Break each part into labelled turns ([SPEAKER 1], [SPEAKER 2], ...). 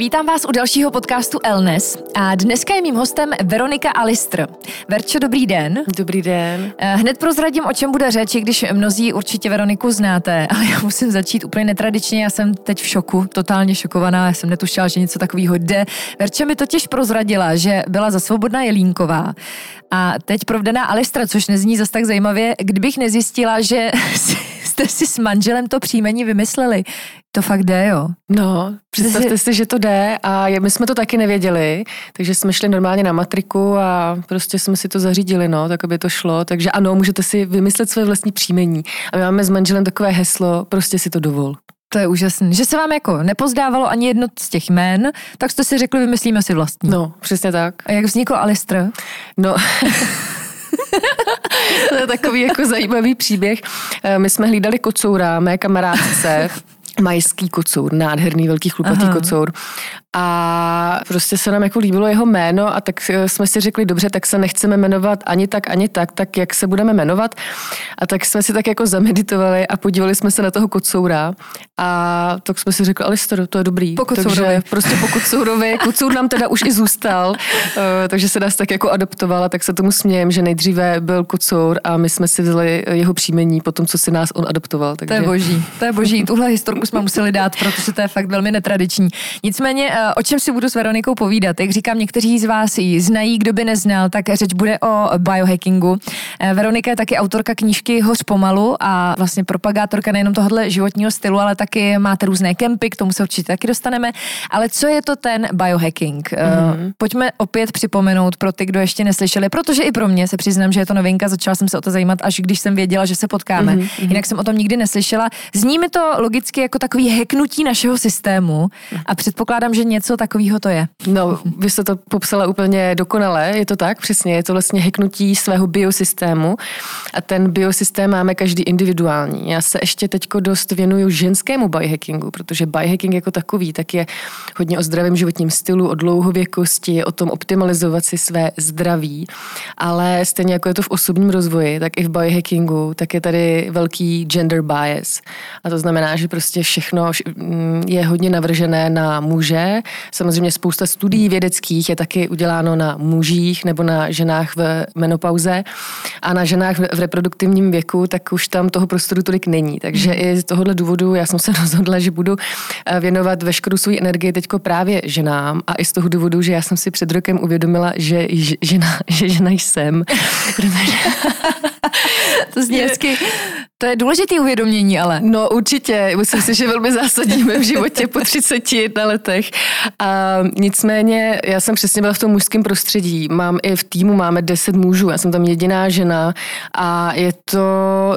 [SPEAKER 1] Vítám vás u dalšího podcastu Elnes a dneska je mým hostem Veronika Alistr. Verčo, dobrý den.
[SPEAKER 2] Dobrý den.
[SPEAKER 1] Eh, hned prozradím, o čem bude řeč, když mnozí určitě Veroniku znáte, ale já musím začít úplně netradičně. Já jsem teď v šoku, totálně šokovaná, já jsem netušila, že něco takového jde. Verča mi totiž prozradila, že byla za Svobodná Jelínková a teď provdaná Alistra, což nezní zas tak zajímavě, kdybych nezjistila, že jste si s manželem to příjmení vymysleli. To fakt jde, jo?
[SPEAKER 2] No, představte si, že to jde a my jsme to taky nevěděli, takže jsme šli normálně na matriku a prostě jsme si to zařídili, no, tak aby to šlo. Takže ano, můžete si vymyslet své vlastní příjmení. A my máme s manželem takové heslo, prostě si to dovol.
[SPEAKER 1] To je úžasné. Že se vám jako nepozdávalo ani jedno z těch jmén, tak jste si řekli, vymyslíme si vlastní.
[SPEAKER 2] No, přesně tak.
[SPEAKER 1] A jak vznikl Alistr?
[SPEAKER 2] No, to je takový jako zajímavý příběh. Eh, my jsme hlídali kocoura, mé kamarádce, majský kocour, nádherný velký chlupatý Aha. kocour. A prostě se nám jako líbilo jeho jméno a tak eh, jsme si řekli, dobře, tak se nechceme jmenovat ani tak, ani tak, tak jak se budeme jmenovat. A tak jsme si tak jako zameditovali a podívali jsme se na toho kocoura a tak jsme si řekli, Alistair, to je dobrý.
[SPEAKER 1] Po
[SPEAKER 2] takže prostě po kocourovi. Kocour nám teda už i zůstal, eh, takže se nás tak jako adoptovala, tak se tomu smějem, že nejdříve byl kocour a my jsme si vzali jeho příjmení po tom, co si nás on adoptoval.
[SPEAKER 1] Takže... To je boží, to je boží. Tuhle historku jsme museli dát, protože to je fakt velmi netradiční. Nicméně, eh, o čem si budu s Veronikou povídat? Jak říkám, někteří z vás ji znají, kdo by neznal, tak řeč bude o biohackingu. Eh, Veronika je taky autorka knížky Hoř pomalu a vlastně propagátorka nejenom tohohle životního stylu, ale taky máte různé kempy, k tomu se určitě taky dostaneme. Ale co je to ten biohacking? Mm-hmm. Pojďme opět připomenout pro ty, kdo ještě neslyšeli, protože i pro mě se přiznám, že je to novinka, začala jsem se o to zajímat, až když jsem věděla, že se potkáme. Mm-hmm. Jinak jsem o tom nikdy neslyšela. Zní mi to logicky jako takový heknutí našeho systému a předpokládám, že něco takového to je.
[SPEAKER 2] No, vy jste to popsala úplně dokonale, je to tak, přesně, je to vlastně heknutí svého biosystému a ten biosystém máme každý individuální. Já se ještě teďko dost věnuju ženskému biohackingu, protože biohacking jako takový tak je hodně o zdravém životním stylu, o dlouhověkosti, o tom optimalizovat si své zdraví, ale stejně jako je to v osobním rozvoji, tak i v biohackingu, tak je tady velký gender bias. A to znamená, že prostě všechno mm, je hodně navržené na muže. Samozřejmě spousta studií vědeckých je taky uděláno na mužích nebo na ženách v menopauze a na ženách v reproduktivním věku, tak už tam toho prostoru tolik není. Takže i z tohohle důvodu já jsem se rozhodla, že budu eh, věnovat veškerou svou energii teďko právě ženám a i z toho důvodu, že já jsem si před rokem uvědomila, že žena, že žena jsem.
[SPEAKER 1] to zní hezky. To je důležité uvědomění, ale.
[SPEAKER 2] No určitě, myslím si, že velmi zásadní v životě po 31 letech. A nicméně, já jsem přesně byla v tom mužském prostředí. Mám i v týmu, máme 10 mužů, já jsem tam jediná žena a je to,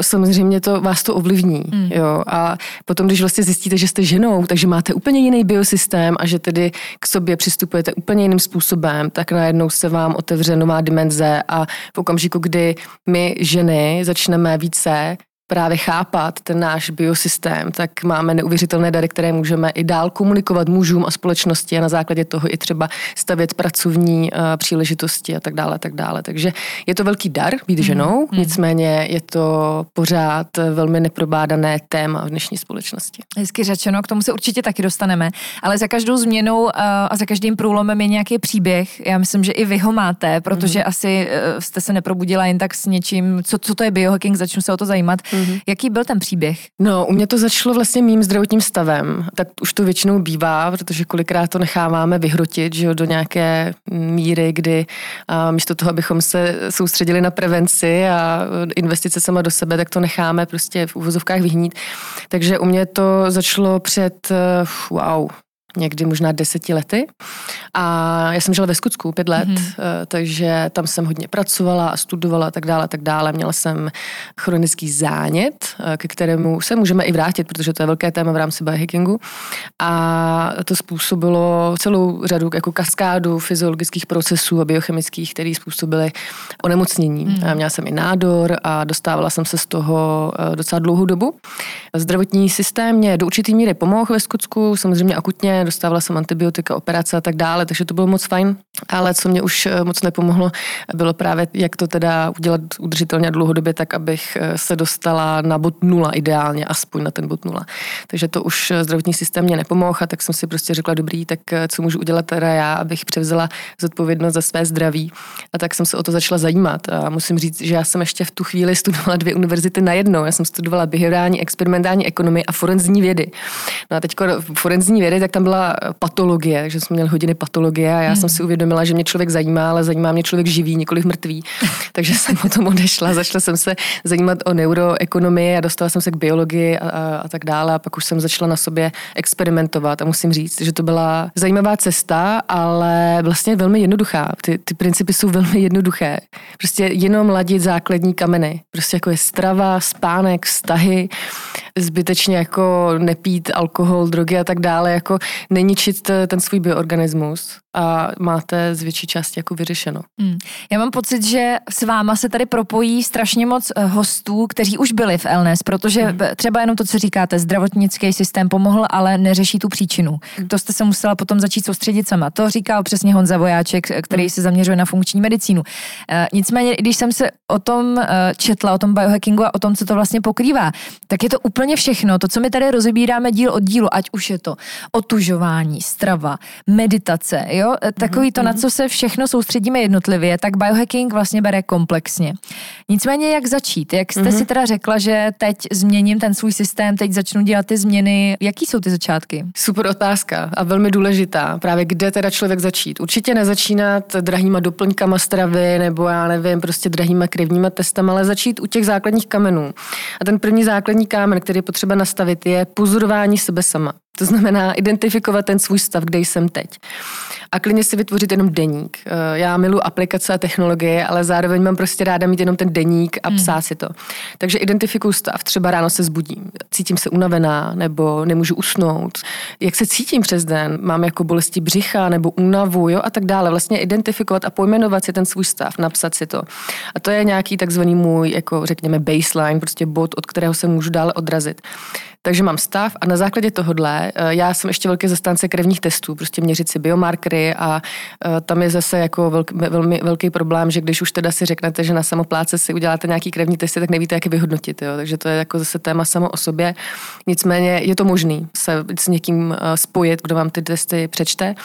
[SPEAKER 2] samozřejmě to vás to ovlivní. Hmm. Jo. A potom, když vlastně zjistíte, že jste ženou, takže máte úplně jiný biosystém a že tedy k sobě přistupujete úplně jiným způsobem, tak najednou se vám otevře nová dimenze a v okamžiku, kdy my ženy začneme více právě chápat ten náš biosystém, tak máme neuvěřitelné dary, které můžeme i dál komunikovat mužům a společnosti a na základě toho i třeba stavět pracovní uh, příležitosti a tak dále, a tak dále. Takže je to velký dar být mm. ženou, mm. nicméně je to pořád velmi neprobádané téma v dnešní společnosti.
[SPEAKER 1] Hezky řečeno, k tomu se určitě taky dostaneme, ale za každou změnou uh, a za každým průlomem je nějaký příběh. Já myslím, že i vy ho máte, protože mm. asi uh, jste se neprobudila jen tak s něčím, co, co to je biohacking, začnu se o to zajímat. Mm Mm-hmm. Jaký byl ten příběh?
[SPEAKER 2] No, u mě to začalo vlastně mým zdravotním stavem. Tak už to většinou bývá, protože kolikrát to necháváme vyhrotit že jo, do nějaké míry, kdy a místo toho, abychom se soustředili na prevenci a investice sama do sebe, tak to necháme prostě v uvozovkách vyhnít. Takže u mě to začalo před, wow, někdy možná deseti lety. A já jsem žila ve Skutsku pět let, mm-hmm. takže tam jsem hodně pracovala a studovala a tak dále, a tak dále. Měla jsem chronický zánět, eh, ke kterému se můžeme i vrátit, protože to je velké téma v rámci biohackingu. A to způsobilo celou řadu jako kaskádu fyziologických procesů a biochemických, které způsobily onemocnění. Mm. A měla jsem i nádor a dostávala jsem se z toho eh, docela dlouhou dobu. Zdravotní systém mě do určitý míry pomohl ve Skotsku, samozřejmě akutně, dostávala jsem antibiotika, operace a tak dále, takže to bylo moc fajn. Ale co mě už eh, moc nepomohlo, bylo právě, jak to teda udělat udržitelně a dlouhodobě, tak abych eh, se dostala na bod nula ideálně, aspoň na ten bod nula. Takže to už eh, zdravotní systém mě nepomohl a tak jsem si prostě řekla, dobrý, tak co můžu udělat teda já, abych převzala zodpovědnost za své zdraví. A tak jsem se o to začala zajímat. A musím říct, že já jsem ještě v tu chvíli studovala dvě univerzity najednou. Já jsem studovala behaviorální, experimentální ekonomii a forenzní vědy. No a teď forenzní vědy, tak tam byla patologie, takže jsme měli hodiny patologie a já hmm. jsem si uvědomila, že mě člověk zajímá, ale zajímá mě člověk živý, nikoliv mrtvý. takže jsem potom odešla, začala jsem se zajímat o neuroekonomii a dostala jsem se k biologii a, a, a tak dále a pak už jsem začala na sobě experimentovat a musím říct, že to byla zajímavá cesta, ale vlastně velmi jednoduchá. Ty, ty principy jsou velmi jednoduché. Prostě jenom ladit základní kameny. Prostě jako je strava, spánek, vztahy, zbytečně jako nepít alkohol, drogy a tak dále, jako neničit ten svůj bioorganismus a máte z větší části jako vyřešeno. Hmm.
[SPEAKER 1] Já mám pocit, že s váma se tady propojí strašně moc eh, hostů, kteří už byli v LNS, protože hmm. třeba jenom to, co říkáte, zdravotnický systém pomohl, ale neřeší tu příčinu. Hmm. To jste se musela potom začít soustředit sama. To říkal přesně Honza Vojáček, který hmm. se zaměřuje na funkční medicínu. E, nicméně, když jsem se o tom četla, o tom biohackingu a o tom, co to vlastně pokrývá, tak je to úplně všechno. To, co my tady rozebíráme díl od dílu, ať už je to otužování, strava, meditace, jo? jo, takový to, na mhm. co se všechno soustředíme jednotlivě, tak biohacking vlastně bere komplexně. Nicméně, jak začít? Jak jste mm-hmm. si teda řekla, že teď změním ten svůj systém, teď začnu dělat ty změny? Jaký jsou ty začátky?
[SPEAKER 2] Super otázka a velmi důležitá. Právě kde teda člověk začít? Určitě nezačínat drahýma doplňkama stravy nebo já nevím, prostě drahýma krevníma testama, ale začít u těch základních kamenů. A ten první základní kámen, který je potřeba nastavit, je pozorování sebe sama. To znamená identifikovat ten svůj stav, kde jsem teď. A klidně si vytvořit jenom deník. Eh, já miluji aplikace a technologie, ale zároveň mám prostě ráda mít jenom ten deník a psát hmm. si to. Takže identifikuju stav. Třeba ráno se zbudím, cítím se unavená nebo nemůžu usnout. Jak se cítím přes den? Mám jako bolesti břicha nebo únavu jo? a tak dále. Vlastně identifikovat a pojmenovat si ten svůj stav, napsat si to. A to je nějaký takzvaný můj, jako řekněme, baseline, prostě bod, od kterého se můžu dále odrazit. Takže mám stav a na základě tohohle, eh, já jsem ještě velký zastánce krevních testů, prostě měřit si biomarkery a eh, tam je zase jako velký, velmi velký problém, že když už teda si řeknete, že na samopláce si uděláte nějaký krevní testy, tak nevíte, jak je vyhodnotit. Jo? Takže to je jako zase téma samo o sobě. Nicméně je to možný se s někým eh, spojit, kdo vám ty testy přečte.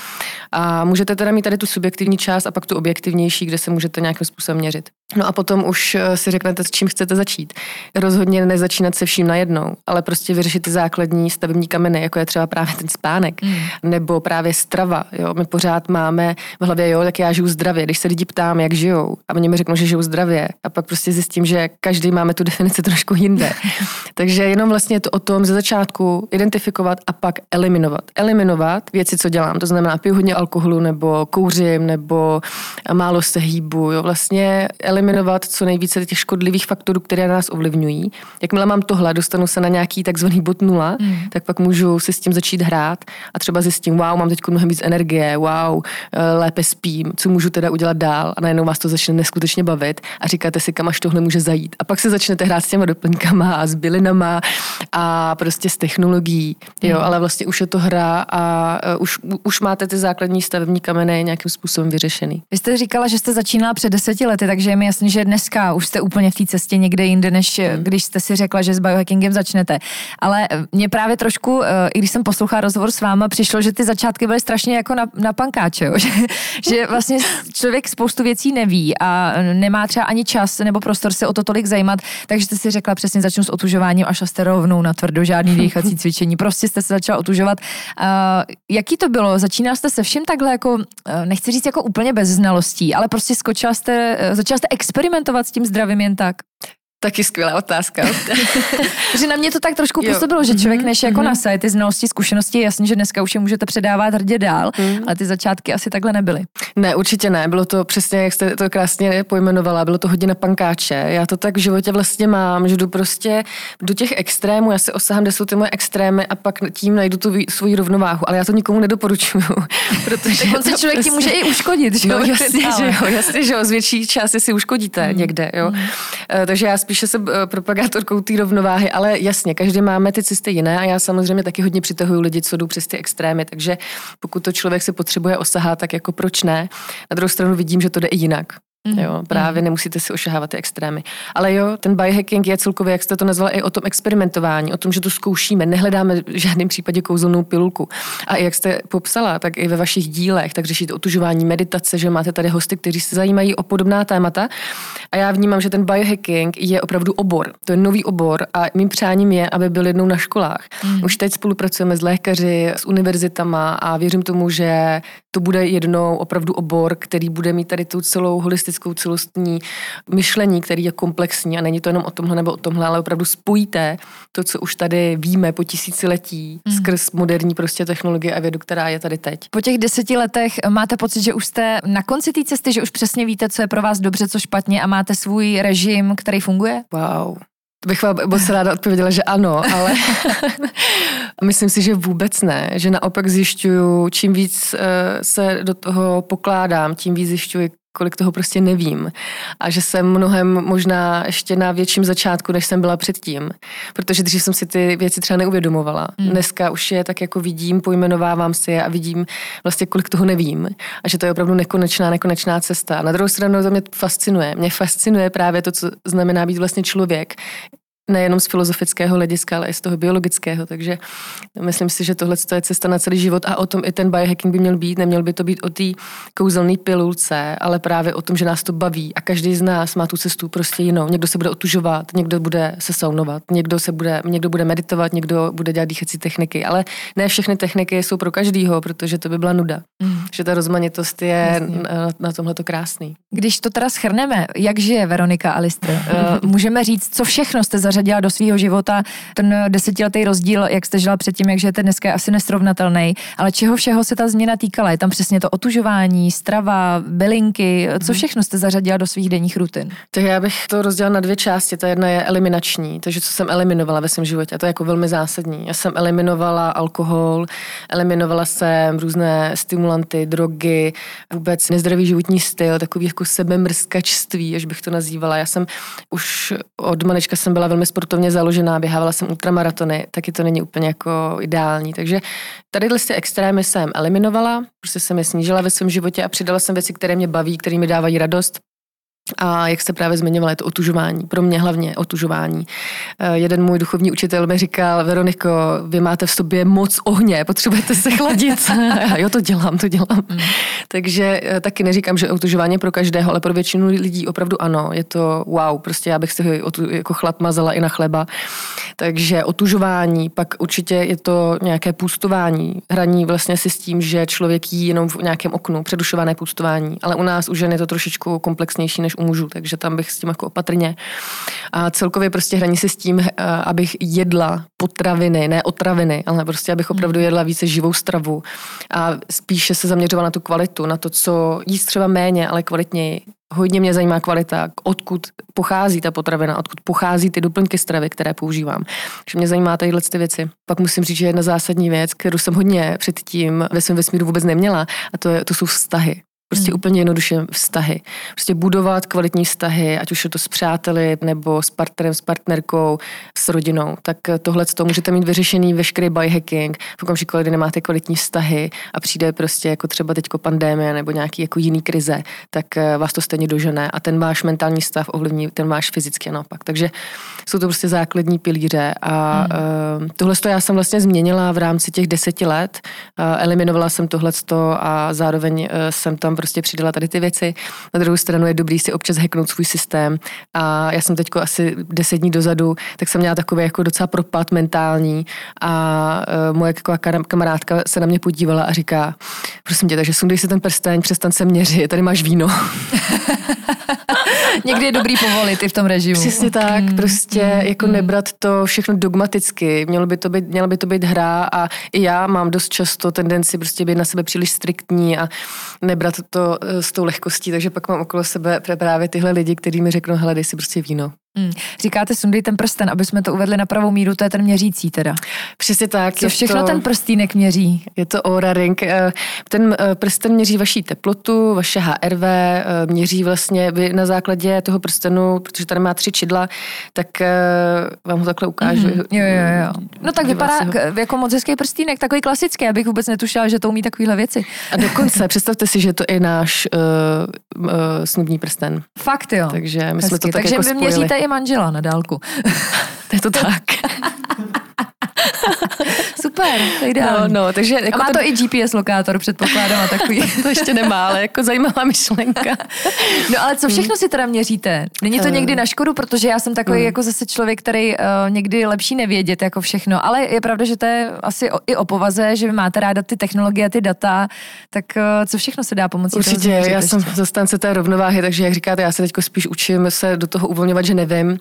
[SPEAKER 2] A můžete teda mít tady tu subjektivní část a pak tu objektivnější, kde se můžete nějakým způsobem měřit. No a potom už si řeknete, s čím chcete začít. Rozhodně nezačínat se vším najednou, ale prostě vyřešit ty základní stavební kameny, jako je třeba právě ten spánek, mm. nebo právě strava. Jo? My pořád máme v hlavě, jo, tak já žiju zdravě. Když se lidi ptám, jak žijou, a oni mi řeknou, že žijou zdravě, a pak prostě zjistím, že každý máme tu definici trošku jinde. Takže jenom vlastně je to o tom ze začátku identifikovat a pak eliminovat. Eliminovat věci, co dělám. To znamená, piju hodně alkoholu, nebo kouřím, nebo málo se hýbu. Jo? Vlastně eliminovat co nejvíce těch škodlivých faktorů, které nás ovlivňují. Jakmile mám tohle, dostanu se na nějaký takzvaný bod nula, mm. tak pak můžu si s tím začít hrát a třeba zjistím, wow, mám teď mnohem víc energie, wow, eh, lépe spím, co můžu teda udělat dál a najednou vás to začne neskutečně bavit a říkáte si, kam až tohle může zajít. A pak se začnete hrát s těma doplňkama a s bylinama a prostě s technologií, jo, mm. ale vlastně už je to hra a uh, už, už máte ty základní stavební kameny nějakým způsobem vyřešený.
[SPEAKER 1] Vy jste říkala, že jste začínala před deseti lety, takže mi jasný, že dneska už jste úplně v té cestě někde jinde, než mm. když jste si řekla, že s biohackingem začnete. Ale mě právě trošku, eh, i když jsem poslouchala rozhovor s váma, přišlo, že ty začátky byly strašně jako na, na pankáče, jo? Že, že vlastně člověk spoustu věcí neví a nemá třeba ani čas nebo prostor se o to tolik zajímat, takže jste si řekla přesně začnu s otužováním a šla jste rovnou na tvrdo, žádný dýchací cvičení, prostě jste se začala otužovat. Uh, jaký to bylo? Začínal jste se vším takhle jako, eh, nechci říct jako úplně bez znalostí, ale prostě skočila jste, začala jste experimentovat s tím zdravím jen tak?
[SPEAKER 2] Taky skvělá otázka.
[SPEAKER 1] že na mě to tak trošku působilo, že člověk než jako mm-hmm. nase ty znalosti, zkušenosti, jasně, že dneska už je můžete předávat hrdě dál, mm. ale ty začátky asi takhle nebyly.
[SPEAKER 2] Ne, určitě ne. Bylo to přesně, jak jste to krásně pojmenovala, bylo to hodně na pankáče. Já to tak v životě vlastně mám, že jdu prostě do těch extrémů, já si osahám, kde jsou ty moje extrémy a pak tím najdu tu svoji rovnováhu, ale já to nikomu nedoporučuju.
[SPEAKER 1] Protože tak on se člověk prostě... může i uškodit, že
[SPEAKER 2] no, jasně, že jo, jasně, že jo, z větší části si uškodíte mm. někde, jo. Mm. Takže já spíše jsem eh, propagátorkou té rovnováhy, ale jasně, každý máme ty cesty jiné a já samozřejmě taky hodně přitahuju lidi, co jdou přes ty extrémy, takže pokud to člověk se potřebuje osahat, tak jako proč ne? Na druhou stranu vidím, že to jde i jinak. Mm-hmm. Jo, právě mm-hmm. nemusíte si ošahávat ty extrémy. Ale jo, ten biohacking je celkově, jak jste to nazvala, i o tom experimentování, o tom, že to zkoušíme, nehledáme v žádném případě kouzelnou pilulku. A jak jste popsala, tak i ve vašich dílech, tak řešíte otužování, meditace, že máte tady hosty, kteří se zajímají o podobná témata. A já vnímám, že ten biohacking je opravdu obor. To je nový obor a mým přáním je, aby byl jednou na školách. Mm. Už teď spolupracujeme s lékaři, s univerzitama a věřím tomu, že to bude jednou opravdu obor, který bude mít tady tu celou holistickou celostní myšlení, který je komplexní a není to jenom o tomhle nebo o tomhle, ale opravdu spojíte to, co už tady víme po tisíciletí mm. skrz moderní prostě technologie a vědu, která je tady teď.
[SPEAKER 1] Po těch deseti letech máte pocit, že už jste na konci té cesty, že už přesně víte, co je pro vás dobře, co špatně a máte svůj režim, který funguje?
[SPEAKER 2] Wow, bych vám moc ráda odpověděla, že ano, ale myslím si, že vůbec ne. Že naopak zjišťuju, čím víc eh, se do toho pokládám, tím víc zjišťuji, kolik toho prostě nevím. A že jsem mnohem možná ještě na větším začátku, než jsem byla předtím. Protože dřív jsem si ty věci třeba neuvědomovala. Mm. Dneska už je tak jako vidím, pojmenovávám si je a vidím vlastně, kolik toho nevím. A že to je opravdu nekonečná, nekonečná cesta. A na druhou stranu to mě fascinuje. Mě fascinuje právě to, co znamená být vlastně člověk nejenom z filozofického hlediska, ale i z toho biologického. Takže myslím si, že tohle je cesta na celý život a o tom i ten biohacking by měl být. Neměl by to být o té kouzelné pilulce, ale právě o tom, že nás to baví a každý z nás má tu cestu prostě jinou. Někdo se bude otužovat, někdo bude se saunovat, někdo, se bude, někdo bude meditovat, někdo bude dělat dýchací techniky, ale ne všechny techniky jsou pro každýho, protože to by byla nuda. Mm. Že ta rozmanitost je na, na tomhle to krásný.
[SPEAKER 1] Když to teda schrneme, jak žije Veronika Alistr, uh, můžeme říct, co všechno jste zařadili zasadila do svého života. Ten desetiletý rozdíl, jak jste žila předtím, jak žijete dneska, je asi nesrovnatelný. Ale čeho všeho se ta změna týkala? Je tam přesně to otužování, strava, bylinky, co mhm. všechno jste zařadila do svých denních rutin?
[SPEAKER 2] Tak já bych to rozdělila na dvě části. Ta jedna je eliminační, takže co jsem eliminovala ve svém životě. A to je jako velmi zásadní. Já jsem eliminovala alkohol, eliminovala jsem různé stimulanty, drogy, vůbec nezdravý životní styl, takový jako sebemrskačství, až bych to nazývala. Já jsem už od manečka jsem byla velmi sportovně založená, běhávala jsem ultramaratony, taky to není úplně jako ideální. Takže tady ty extrémy jsem eliminovala, prostě jsem je snížila ve svém životě a přidala jsem věci, které mě baví, které mi dávají radost. A jak jste právě zmiňovala, je to otužování. Pro mě hlavně otužování. Eh, jeden můj duchovní učitel mi říkal, Veroniko, vy máte v sobě moc ohně, potřebujete se chladit. A jo, to dělám, to dělám. Mm. Takže eh, taky neříkám, že otužování je pro každého, ale pro většinu lidí opravdu ano. Je to wow, prostě já bych si jako chlad mazala i na chleba. Takže otužování, pak určitě je to nějaké půstování, hraní vlastně si s tím, že člověk jí jenom v nějakém oknu, předušované půstování. Ale u nás u žen je to trošičku komplexnější než u mužů, takže tam bych s tím jako opatrně. A celkově prostě hraní si s tím, eh, abych jedla potraviny, ne otraviny, ale prostě abych opravdu jedla více živou stravu a spíše se zaměřovala na tu kvalitu, na to, co jíst třeba méně, ale kvalitněji. Hodně mě zajímá kvalita, odkud pochází ta potravina, odkud pochází ty doplňky stravy, které používám. Takže mě zajímá tadyhle ty věci. Pak musím říct, že jedna zásadní věc, kterou jsem hodně předtím ve svém vesmíru vůbec neměla, a to, je, to jsou vztahy. Prostě hmm. úplně jednoduše vztahy. Prostě budovat kvalitní vztahy, ať už je to s přáteli, nebo s partnerem, s partnerkou, s rodinou. Tak tohle to můžete mít vyřešený veškerý biohacking v okamžiku, kdy nemáte kvalitní vztahy a přijde prostě jako třeba teďko pandémie nebo nějaký jako jiný krize, tak eh, vás to stejně dožené a ten váš mentální stav ovlivní ten váš fyzický naopak. Takže jsou to prostě základní pilíře a hmm. uh, tohle já jsem vlastně změnila v rámci těch deseti let. Uh, eliminovala jsem tohle a zároveň jsem tam prostě přidala tady ty věci. Na druhou stranu je dobrý si občas hacknout svůj systém. A já jsem teď asi deset dní dozadu, tak jsem měla takový jako docela propad mentální a uh, moje kamarádka se na mě podívala a říká, prosím tě, takže sundej si ten prsteň, přestan se měřit, tady máš víno.
[SPEAKER 1] Někdy je dobrý povolit i v tom režimu.
[SPEAKER 2] Přesně tak, mm, prostě mm, jako mm. nebrat to všechno dogmaticky. Mělo by to být, měla by to být hra a i já mám dost často tendenci prostě být na sebe příliš striktní a nebrat to eh, s tou lehkostí, takže pak mám okolo sebe právě tyhle lidi, kteří mi řeknou, hele, dej si prostě víno.
[SPEAKER 1] Hmm. Říkáte sundej ten prsten, aby jsme to uvedli na pravou míru, to je ten měřící teda.
[SPEAKER 2] Přesně tak.
[SPEAKER 1] Co všechno to, ten prstýnek měří?
[SPEAKER 2] Je to Aura Ring. Eh, ten eh, prsten měří vaší teplotu, vaše HRV, eh, měří vlastně vy na základě toho prstenu, protože tady má tři čidla, tak vám ho takhle ukážu. Mm-hmm.
[SPEAKER 1] Jo, jo, jo. No tak vypadá jako moc hezký prstýnek, takový klasický, abych vůbec netušila, že to umí takovýhle věci.
[SPEAKER 2] A dokonce, představte si, že to je náš uh, uh, snubní prsten.
[SPEAKER 1] Fakt jo.
[SPEAKER 2] Takže my Hezky. jsme to tak
[SPEAKER 1] Takže
[SPEAKER 2] jako
[SPEAKER 1] vy měříte i manžela na dálku.
[SPEAKER 2] je to tak.
[SPEAKER 1] Super, to je
[SPEAKER 2] No, no, takže
[SPEAKER 1] jako a má to, to i GPS lokátor, předpokládám, a takový.
[SPEAKER 2] to ještě nemá, ale jako zajímavá myšlenka.
[SPEAKER 1] no ale co všechno si teda měříte? Není to eh. někdy na škodu, protože já jsem takový mm. jako zase člověk, který uh, někdy lepší nevědět jako všechno, ale je pravda, že to je asi o, i o povaze, že vy máte ráda ty technologie, ty data, tak uh, co všechno se dá pomocí
[SPEAKER 2] Určitě,
[SPEAKER 1] toho
[SPEAKER 2] já jsem zastánce té rovnováhy, takže jak říkáte, já se teď spíš učím se do toho uvolňovat, že nevím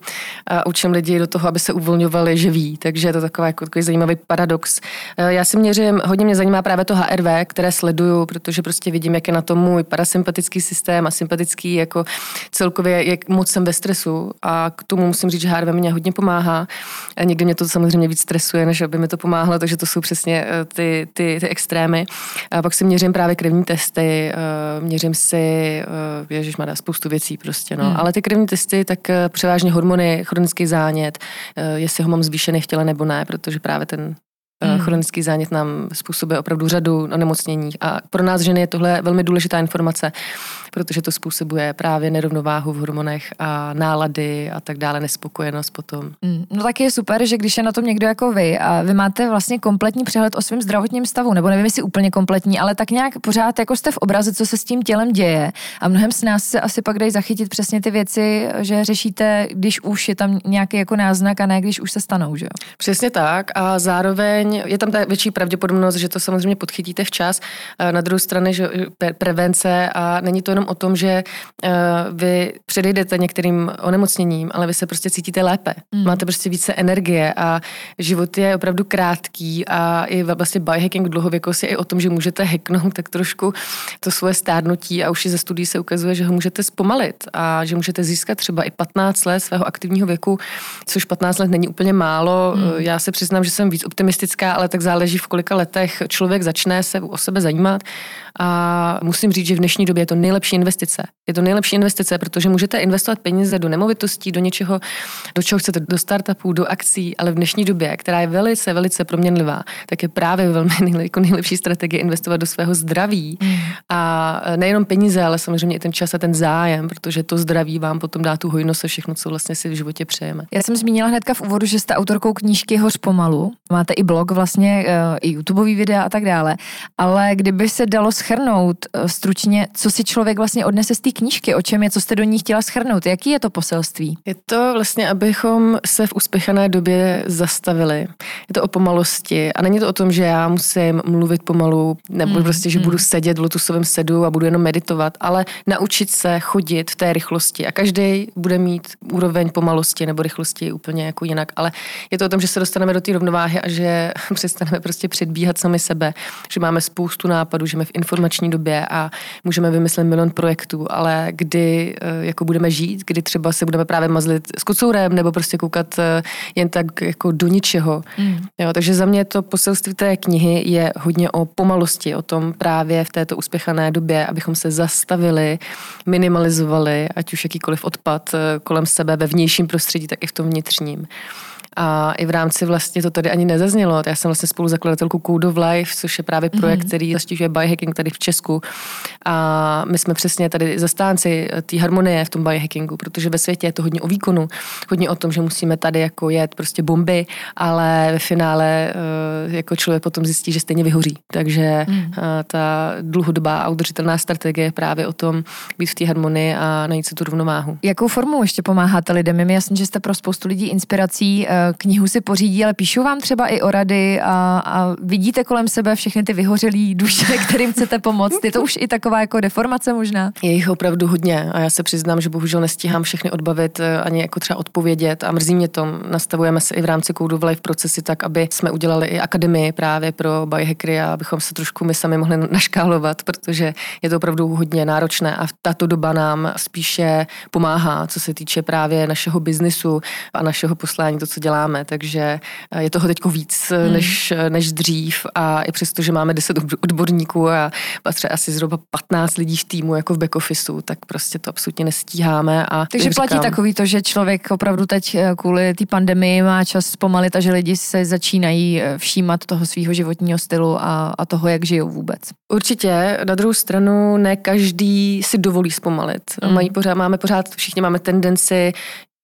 [SPEAKER 2] a učím lidi do toho, aby se uvolňovali, že ví, takže je to taková, jako, takový zajímavý paradox. Já si měřím, hodně mě zajímá právě to HRV, které sleduju, protože prostě vidím, jak je na tom můj parasympatický systém a sympatický, jako celkově, jak moc jsem ve stresu a k tomu musím říct, že HRV mě hodně pomáhá. A někdy mě to samozřejmě víc stresuje, než aby mi to pomáhalo, takže to jsou přesně eh, ty, ty, ty extrémy. A pak si měřím právě krevní testy, eh, měřím si, eh, ježiš, má spoustu věcí prostě, no. Hmm. Ale ty krevní testy, tak převážně hormony, chronický zánět, jestli ho mám zvýšený v těle nebo ne, protože právě ten Mm. Chronický zánět nám způsobuje opravdu řadu onemocnění a pro nás ženy je tohle velmi důležitá informace, protože to způsobuje právě nerovnováhu v hormonech a nálady a tak dále, nespokojenost potom.
[SPEAKER 1] Mm. No tak je super, že když je na tom někdo jako vy a vy máte vlastně kompletní přehled o svém zdravotním stavu, nebo nevím, jestli úplně kompletní, ale tak nějak pořád jako jste v obraze, co se s tím tělem děje a mnohem s nás se asi pak dají zachytit přesně ty věci, že řešíte, když už je tam nějaký jako náznak a ne když už se stanou, že jo?
[SPEAKER 2] Přesně tak a zároveň zároveň je tam ta větší pravděpodobnost, že to samozřejmě podchytíte včas. Na druhou stranu, že prevence a není to jenom o tom, že eh, vy předejdete některým onemocněním, ale vy se prostě cítíte lépe. Mm. Máte prostě více energie a život je opravdu krátký a i vlastně biohacking dlouhověkost je i o tom, že můžete hacknout tak trošku to svoje stárnutí a už i ze studií se ukazuje, že ho můžete zpomalit a že můžete získat třeba i 15 let svého aktivního věku, což 15 let není úplně málo. Mm. Já se přiznám, že jsem víc optimistická ale tak záleží v kolika letech člověk začne se o sebe zajímat. A musím říct, že v dnešní době je to nejlepší investice. Je to nejlepší investice, protože můžete investovat peníze do nemovitostí, do něčeho, do čeho chcete, do startupů, do akcí, ale v dnešní době, která je velice, velice proměnlivá, tak je právě velmi nejlepší, jako nejlepší strategie investovat do svého zdraví. Mm. A nejenom peníze, ale samozřejmě i ten čas a ten zájem, protože to zdraví vám potom dá tu hojnost a všechno, co vlastně si v životě přejeme.
[SPEAKER 1] Já jsem zmínila hnedka v úvodu, že jste autorkou knížky Hoř pomalu. Máte i blog vlastně, eh, i YouTubeový videa a tak dále. Ale kdyby se dalo schrnout eh, stručně, co si člověk vlastně odnese z té knížky, o čem je, co jste do ní chtěla schrnout, jaký je to poselství?
[SPEAKER 2] Je to vlastně, abychom se v uspěchané době zastavili. Je to o pomalosti a není to o tom, že já musím mluvit pomalu, nebo mm, prostě, že mm. budu sedět v lotusovém sedu a budu jenom meditovat, ale naučit se chodit v té rychlosti a každý bude mít úroveň pomalosti nebo rychlosti úplně jako jinak, ale je to o tom, že se dostaneme do té rovnováhy a že přestaneme prostě předbíhat sami sebe, že máme spoustu nápadů, že jsme v informační době a můžeme vymyslet milion projektů, ale kdy eh, jako budeme žít, kdy třeba se budeme právě mazlit s kocourem nebo prostě koukat eh, jen tak jako do ničeho. Mm. Jo, takže za mě to poselství té knihy je hodně o pomalosti, o tom právě v této uspěchané době, abychom se zastavili, minimalizovali, ať už jakýkoliv odpad eh, kolem sebe ve vnějším prostředí, tak i v tom vnitřním. A i v rámci vlastně to tady ani nezaznělo. Já jsem vlastně spoluzakladatelkou Code of Life, což je právě projekt, mm-hmm. který zaštiťuje biohacking tady v Česku. A my jsme přesně tady zastánci té harmonie v tom biohackingu, protože ve světě je to hodně o výkonu, hodně o tom, že musíme tady jako jet prostě bomby, ale ve finále eh, jako člověk potom zjistí, že stejně vyhoří. Takže mm. ta dlouhodobá a udržitelná strategie je právě o tom být v té harmonii a najít si tu rovnováhu.
[SPEAKER 1] Jakou formou ještě pomáháte lidem? Je mi jasný, že jste pro spoustu lidí inspirací. Knihu si pořídí, ale píšou vám třeba i o rady a, a vidíte kolem sebe všechny ty vyhořelý duše, kterým chcete pomoct. Je to už i taková jako deformace možná?
[SPEAKER 2] Je jich opravdu hodně a já se přiznám, že bohužel nestíhám všechny odbavit eh, ani jako třeba odpovědět a mrzí mě to. Nastavujeme se i v rámci Code of Life procesy tak, aby jsme udělali i akademii právě pro biohackery a abychom se trošku my sami mohli naškálovat, protože je to opravdu hodně náročné a tato doba nám spíše pomáhá, co se týče právě našeho biznisu a našeho poslání, to, co děláme. Takže eh, je toho teď víc hmm. než, než dřív a i přesto, že máme 10 odborníků a patří asi zhruba 15 lidí v týmu jako v back officeu, tak prostě to absolutně nestíháme. A
[SPEAKER 1] Takže platí říkám, takový to, že člověk opravdu teď eh, kvůli té pandemii má čas zpomalit a že lidi se začínají eh, všímat toho svého životního stylu a, a toho, jak žijou vůbec.
[SPEAKER 2] Určitě. Na druhou stranu ne každý si dovolí zpomalit. Mm. Mají pořád, máme pořád, všichni máme tendenci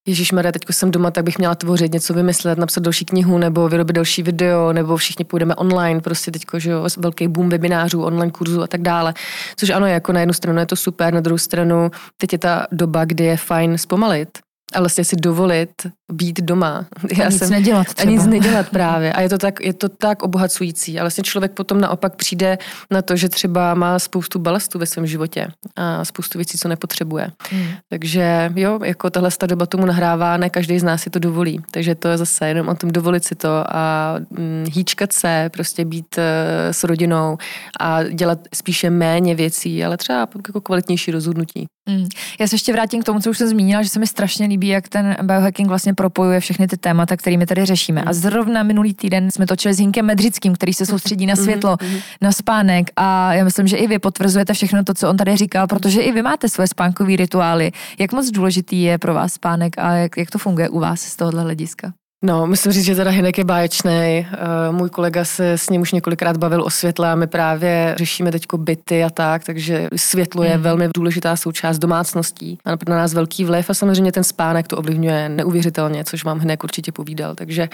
[SPEAKER 2] Ježíš Maria, teď jsem doma, tak bych měla tvořit, něco vymyslet, napsat další knihu, nebo vyrobit další video, nebo všichni půjdeme online, prostě teď, že jo, velký boom webinářů, online kurzů a tak dále. Což ano, jako na jednu stranu je to super, na druhou stranu teď je ta doba, kdy je fajn zpomalit a vlastně si dovolit být doma.
[SPEAKER 1] Já a nic jsem, nedělat
[SPEAKER 2] třeba. A nic nedělat právě. A je to, tak, je to tak obohacující. A vlastně člověk potom naopak přijde na to, že třeba má spoustu balastu ve svém životě a spoustu věcí, co nepotřebuje. Hmm. Takže jo, jako tahle ta doba tomu nahrává, ne každý z nás si to dovolí. Takže to je zase jenom o tom dovolit si to a hm, hýčkat se, prostě být uh, s rodinou a dělat spíše méně věcí, ale třeba jako kvalitnější rozhodnutí.
[SPEAKER 1] Hmm. Já se ještě vrátím k tomu, co už jsem zmínila, že se mi strašně líbí, jak ten biohacking vlastně propojuje všechny ty témata, kterými tady řešíme. A zrovna minulý týden jsme točili s Hinkem Medřickým, který se soustředí na světlo, na spánek a já myslím, že i vy potvrzujete všechno to, co on tady říkal, protože i vy máte svoje spánkové rituály. Jak moc důležitý je pro vás spánek a jak, jak to funguje u vás z tohohle hlediska?
[SPEAKER 2] No, musím říct, že teda Hinek je báječný. Eh, můj kolega se s ním už několikrát bavil o světle a my právě řešíme teď byty a tak, takže světlo je mm. velmi důležitá součást domácností. Má na nás velký vliv a samozřejmě ten spánek to ovlivňuje neuvěřitelně, což vám Hinek určitě povídal. Takže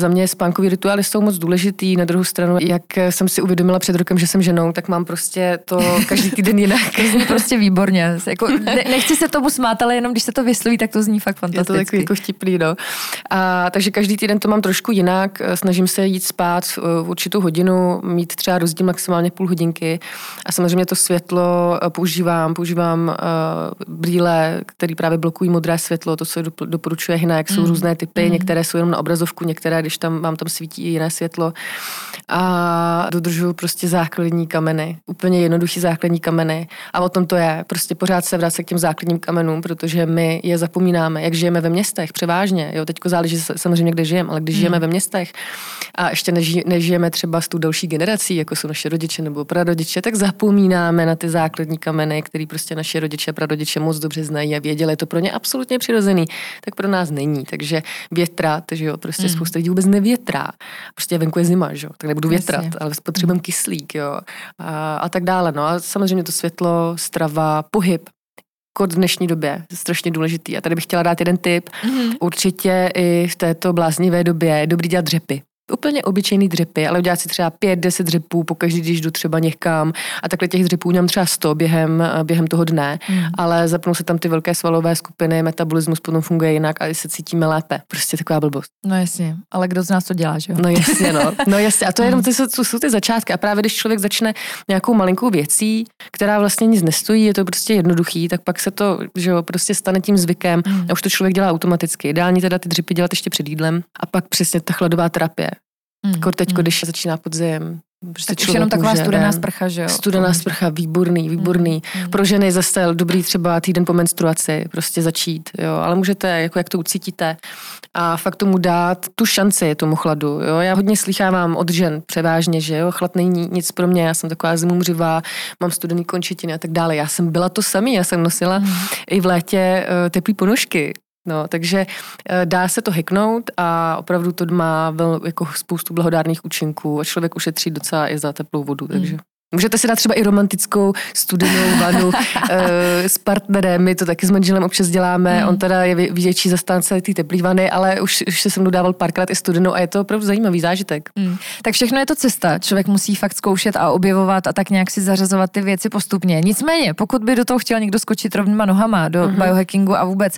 [SPEAKER 2] za mě spánkový rituály jsou moc důležitý. Na druhou stranu, jak jsem si uvědomila před rokem, že jsem ženou, tak mám prostě to každý týden jinak.
[SPEAKER 1] to zní prostě výborně. Jako, ne, nechci se tomu smát, ale jenom když se to vysloví, tak to zní fakt fantasticky.
[SPEAKER 2] Je to takový jako vtipný, no. A, takže každý týden to mám trošku jinak. Eh, snažím se jít spát eh, v určitou hodinu, mít třeba rozdíl maximálně půl hodinky. A samozřejmě to světlo eh, používám. Používám brýle, které právě blokují modré světlo, to, co doporučuje Hinek. Jsou mm. různé typy, mm. některé jsou jenom na obrazovku, některé, když tam mám tam svítí jiné světlo. A dodržuju prostě základní kameny. Úplně jednoduchý základní kameny. A o tom to je. Prostě pořád se vracet k těm základním kamenům, protože my je zapomínáme, jak žijeme ve městech převážně. Jo, teďko záleží samozřejmě, kde žijeme, ale když žijeme hmm. ve městech a ještě neži, nežijeme třeba s tou další generací, jako jsou naše rodiče nebo prarodiče, tak zapomínáme na ty základní kameny, které prostě naše rodiče a prarodiče moc dobře znají a věděli. Je to pro ně absolutně přirozený, tak pro nás není. Takže větrat, že jo, prostě hmm. spousta lidí vůbec nevětrá. Prostě venku je zima, že jo, tak nebudu větrat, Jasně. ale potřebujeme kyslík, jo, a, a tak dále. No a samozřejmě to světlo, strava, pohyb, v dnešní době, je strašně důležitý. A tady bych chtěla dát jeden tip. Mm-hmm. Určitě i v této bláznivé době je dobrý dělat dřepy úplně obyčejný dřepy, ale udělat si třeba pět, deset dřepů, pokaždý, když jdu třeba někam a takhle těch dřepů udělám třeba sto během, během toho dne, mm. ale zapnou se tam ty velké svalové skupiny, metabolismus potom funguje jinak a se cítíme lépe. Prostě taková blbost.
[SPEAKER 1] No jasně, ale kdo z nás to dělá, že jo?
[SPEAKER 2] No jasně, no. No jasně, a to je jenom ty, co jsou ty začátky a právě když člověk začne nějakou malinkou věcí, která vlastně nic nestojí, je to prostě jednoduchý, tak pak se to, že jo, prostě stane tím zvykem mm. a už to člověk dělá automaticky. Ideální teda ty dřepy dělat ještě před jídlem a pak přesně ta chladová terapie. Mm. Jako teď, mm. když začíná podzim,
[SPEAKER 1] Prostě tak už jenom taková studená den. sprcha, že jo?
[SPEAKER 2] Studená sprcha, výborný, výborný. Mm. Pro ženy zase dobrý třeba týden po menstruaci, prostě začít, jo. Ale můžete, jako jak to ucítíte. A fakt tomu dát tu šanci tomu chladu, jo. Já hodně slychávám od žen převážně, že jo, chlad není nic pro mě, já jsem taková zimumřivá, mám studený končetiny a tak dále. Já jsem byla to samý, já jsem nosila mm. i v létě uh, teplý ponožky, No, takže eh, dá se to heknout a opravdu to má vel, jako spoustu blahodárných účinků a člověk ušetří docela i za teplou vodu, takže... Můžete si dát třeba i romantickou studenou vanu uh, s partnerem, my to taky s manželem občas děláme, mm. on teda je větší zastánce té teplý vany, ale už, už se se mnou dával párkrát i studenou a je to opravdu zajímavý zážitek. Mm.
[SPEAKER 1] Tak všechno je to cesta, člověk musí fakt zkoušet a objevovat a tak nějak si zařazovat ty věci postupně. Nicméně, pokud by do toho chtěl někdo skočit rovnýma nohama do mm-hmm. biohackingu a vůbec,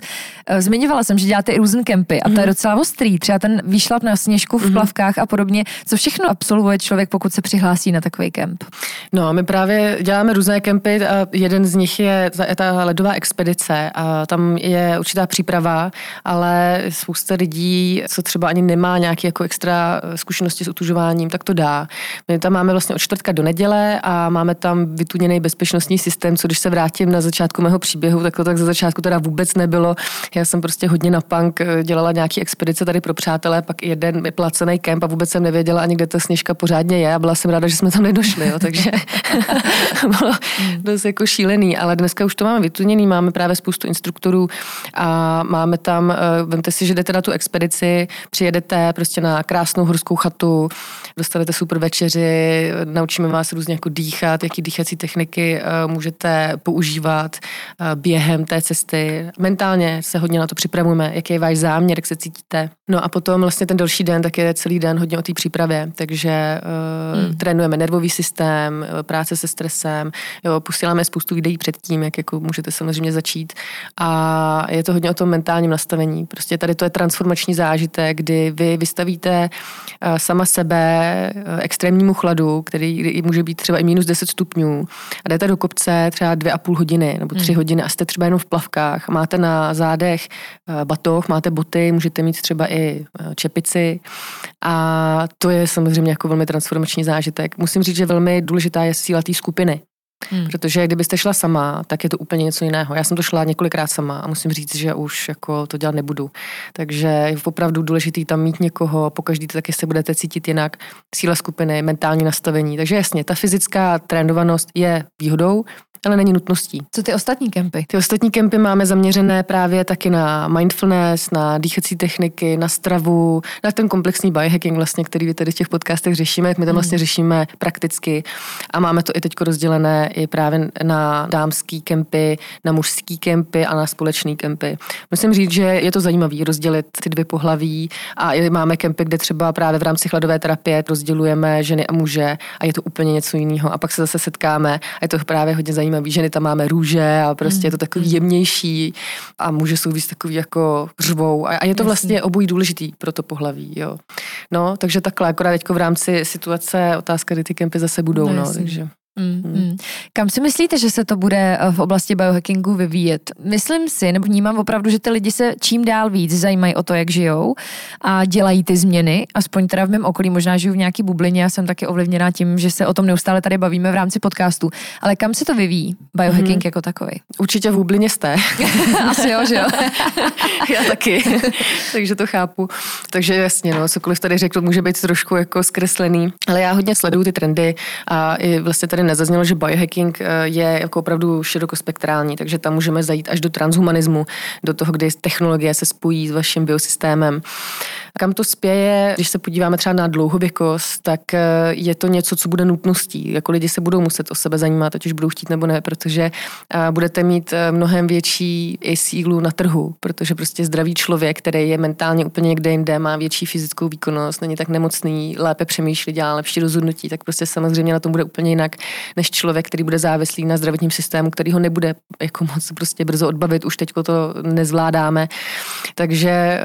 [SPEAKER 1] uh, zmiňovala jsem, že děláte i různé kempy a mm-hmm. to je mhm. docela ostrý, třeba ten výšlap na sněžku v mm-hmm. plavkách a podobně. Co všechno absolvuje člověk, pokud se přihlásí na takový kemp?
[SPEAKER 2] No, my právě děláme různé kempy a jeden z nich je ta ledová expedice a tam je určitá příprava, ale spousta lidí, co třeba ani nemá nějaké jako extra zkušenosti s utužováním, tak to dá. My tam máme vlastně od čtvrtka do neděle a máme tam vytuněný bezpečnostní systém, co když se vrátím na začátku mého příběhu, tak to tak za začátku teda vůbec nebylo. Já jsem prostě hodně na punk eh, dělala nějaký expedice tady pro přátelé, pak jeden placený kemp a vůbec jsem nevěděla ani, kde ta sněžka pořádně je a byla jsem ráda, že jsme tam nedošli, jo, takže bylo dost jako šílený, ale dneska už to máme vytuněný, máme právě spoustu instruktorů a máme tam, eh, vemte si, že jdete na tu expedici, přijedete prostě na krásnou horskou chatu, dostanete super večeři, naučíme vás různě jako dýchat, jaký dýchací techniky eh, můžete používat eh, během té cesty. Mentálně se hodně na to připravujeme, jaký je váš záměr, jak se cítíte. No a potom vlastně ten další den, tak je celý den hodně o té přípravě, takže uh, hmm. trénujeme nervový systém, práce se stresem, jo, posíláme spoustu videí předtím, jak jako můžete samozřejmě začít a je to hodně o tom mentálním nastavení. Prostě tady to je transformační zážitek, kdy vy vystavíte sama sebe extrémnímu chladu, který může být třeba i minus 10 stupňů a jdete do kopce třeba dvě a půl hodiny nebo tři hmm. hodiny a jste třeba jenom v plavkách, máte na zádech eh, batoh, máte boty, můžete mít třeba i eh, čepici a to je samozřejmě jako velmi transformační zážitek. Musím říct, že velmi důležitá je síla té skupiny. Hmm. Protože kdybyste šla sama, tak je to úplně něco jiného. Já jsem to šla několikrát sama a musím říct, že už jako to dělat nebudu. Takže je opravdu důležité tam mít někoho, pokaždý taky se budete cítit jinak. Síla skupiny, mentální nastavení. Takže jasně, ta fyzická trénovanost je výhodou, ale není nutností.
[SPEAKER 1] Co ty ostatní kempy?
[SPEAKER 2] Ty ostatní kempy máme zaměřené právě taky na mindfulness, na dýchací techniky, na stravu, na ten komplexní biohacking vlastně, který vy tady v těch podcastech řešíme, jak my tam hmm. vlastně řešíme prakticky. A máme to i teď rozdělené i právě na dámský kempy, na mužský kempy a na společný kempy. Musím říct, že je to zajímavé rozdělit ty dvě pohlaví a i máme kempy, kde třeba právě v rámci chladové terapie rozdělujeme ženy a muže a je to úplně něco jiného. A pak se zase setkáme a je to právě hodně zajímavé zajímavý, ženy tam máme růže a prostě je to takový mm. jemnější a muže jsou víc takový jako řvou a, a je to vlastně obojí důležitý pro to pohlaví, jo. No, takže takhle, akorát teďko v rámci situace otázka, kdy ty kempy zase budou, no, no takže... Mm,
[SPEAKER 1] mm. Kam si myslíte, že se to bude eh, v oblasti biohackingu vyvíjet? Myslím si, nebo vnímám opravdu, že ty lidi se čím dál víc zajímají o to, jak žijou a dělají ty změny, aspoň teda v mém okolí, možná žiju v nějaký bublině, já jsem taky ovlivněná tím, že se o tom neustále tady bavíme v rámci podcastu. Ale kam se to vyvíjí, biohacking mm. jako takový?
[SPEAKER 2] Určitě v bublině jste.
[SPEAKER 1] Asi jo, že jo.
[SPEAKER 2] já taky, takže to chápu. Takže jasně, no, cokoliv tady řekl, může být trošku jako zkreslený, ale já hodně sleduju ty trendy a i vlastně tady nezaznělo, že biohacking eh, je jako opravdu širokospektrální, takže tam můžeme zajít až do transhumanismu, do toho, kdy technologie se spojí s vaším biosystémem. Kam to spěje, když se podíváme třeba na dlouhověkost, tak eh, je to něco, co bude nutností. Jako lidi se budou muset o sebe zajímat, ať už budou chtít nebo ne, protože eh, budete mít mnohem větší i sílu na trhu, protože prostě zdravý člověk, který je mentálně úplně někde jinde, má větší fyzickou výkonnost, není tak nemocný, lépe přemýšlí, dělá lepší rozhodnutí, tak prostě samozřejmě na tom bude úplně jinak než člověk, který bude závislý na zdravotním systému, který ho nebude jako moc prostě brzo odbavit, už teď to nezvládáme. Takže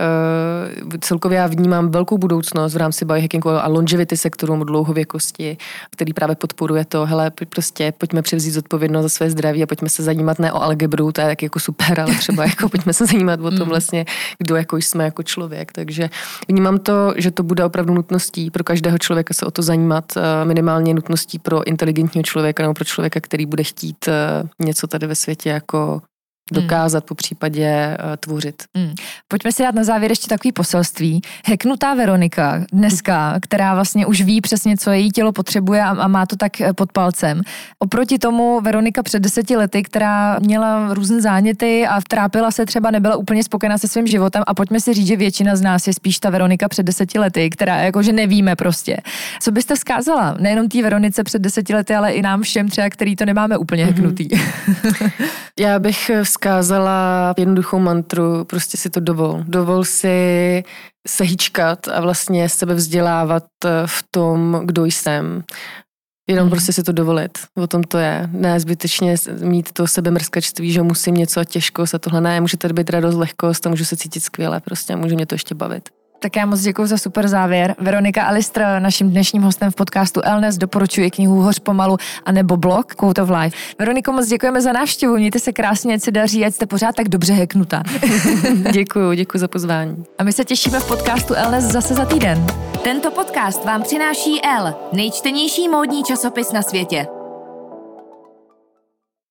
[SPEAKER 2] uh, celkově já vnímám velkou budoucnost v rámci biohackingu a longevity sektoru dlouhověkosti, který právě podporuje to, hele, prostě pojďme převzít zodpovědnost za své zdraví a pojďme se zajímat ne o algebru, to je tak jako super, ale třeba jako pojďme se zajímat o tom hmm. vlastně, kdo jako jsme jako člověk. Takže vnímám to, že to bude opravdu nutností pro každého člověka se o to zajímat, eh, minimálně nutností pro inteligentního člověka nebo pro člověka, který bude chtít eh, něco tady ve světě jako dokázat hmm. po případě uh, tvořit. Hmm.
[SPEAKER 1] Pojďme si dát na závěr ještě takový poselství. Heknutá Veronika dneska, která vlastně už ví přesně, co její tělo potřebuje a, a má to tak eh, pod palcem. Oproti tomu Veronika před deseti lety, která měla různé záněty a trápila se třeba, nebyla úplně spokojená se svým životem a pojďme si říct, že většina z nás je spíš ta Veronika před deseti lety, která jakože nevíme prostě. Co byste vzkázala? Nejenom té Veronice před deseti lety, ale i nám všem třeba, který to nemáme úplně mm-hmm. heknutý.
[SPEAKER 2] Já bych vzkázala jednoduchou mantru, prostě si to dovol. Dovol si se hýčkat a vlastně sebe vzdělávat v tom, kdo jsem. Jenom hmm. prostě si to dovolit. O tom to je. Ne zbytečně mít to sebemrskačství, že musím něco a těžkost a tohle ne. Může tady být radost, lehkost a můžu se cítit skvěle. Prostě může mě to ještě bavit.
[SPEAKER 1] Tak já moc děkuji za super závěr. Veronika Alistr, naším dnešním hostem v podcastu Elnes, doporučuji knihu Hoř pomalu a nebo blog Quote of Life. Veroniko, moc děkujeme za návštěvu, mějte se krásně, ať se daří, ať jste pořád tak dobře heknutá.
[SPEAKER 2] děkuji, děkuji za pozvání.
[SPEAKER 1] A my se těšíme v podcastu Elnes zase za týden. Tento podcast vám přináší L, nejčtenější módní časopis na světě.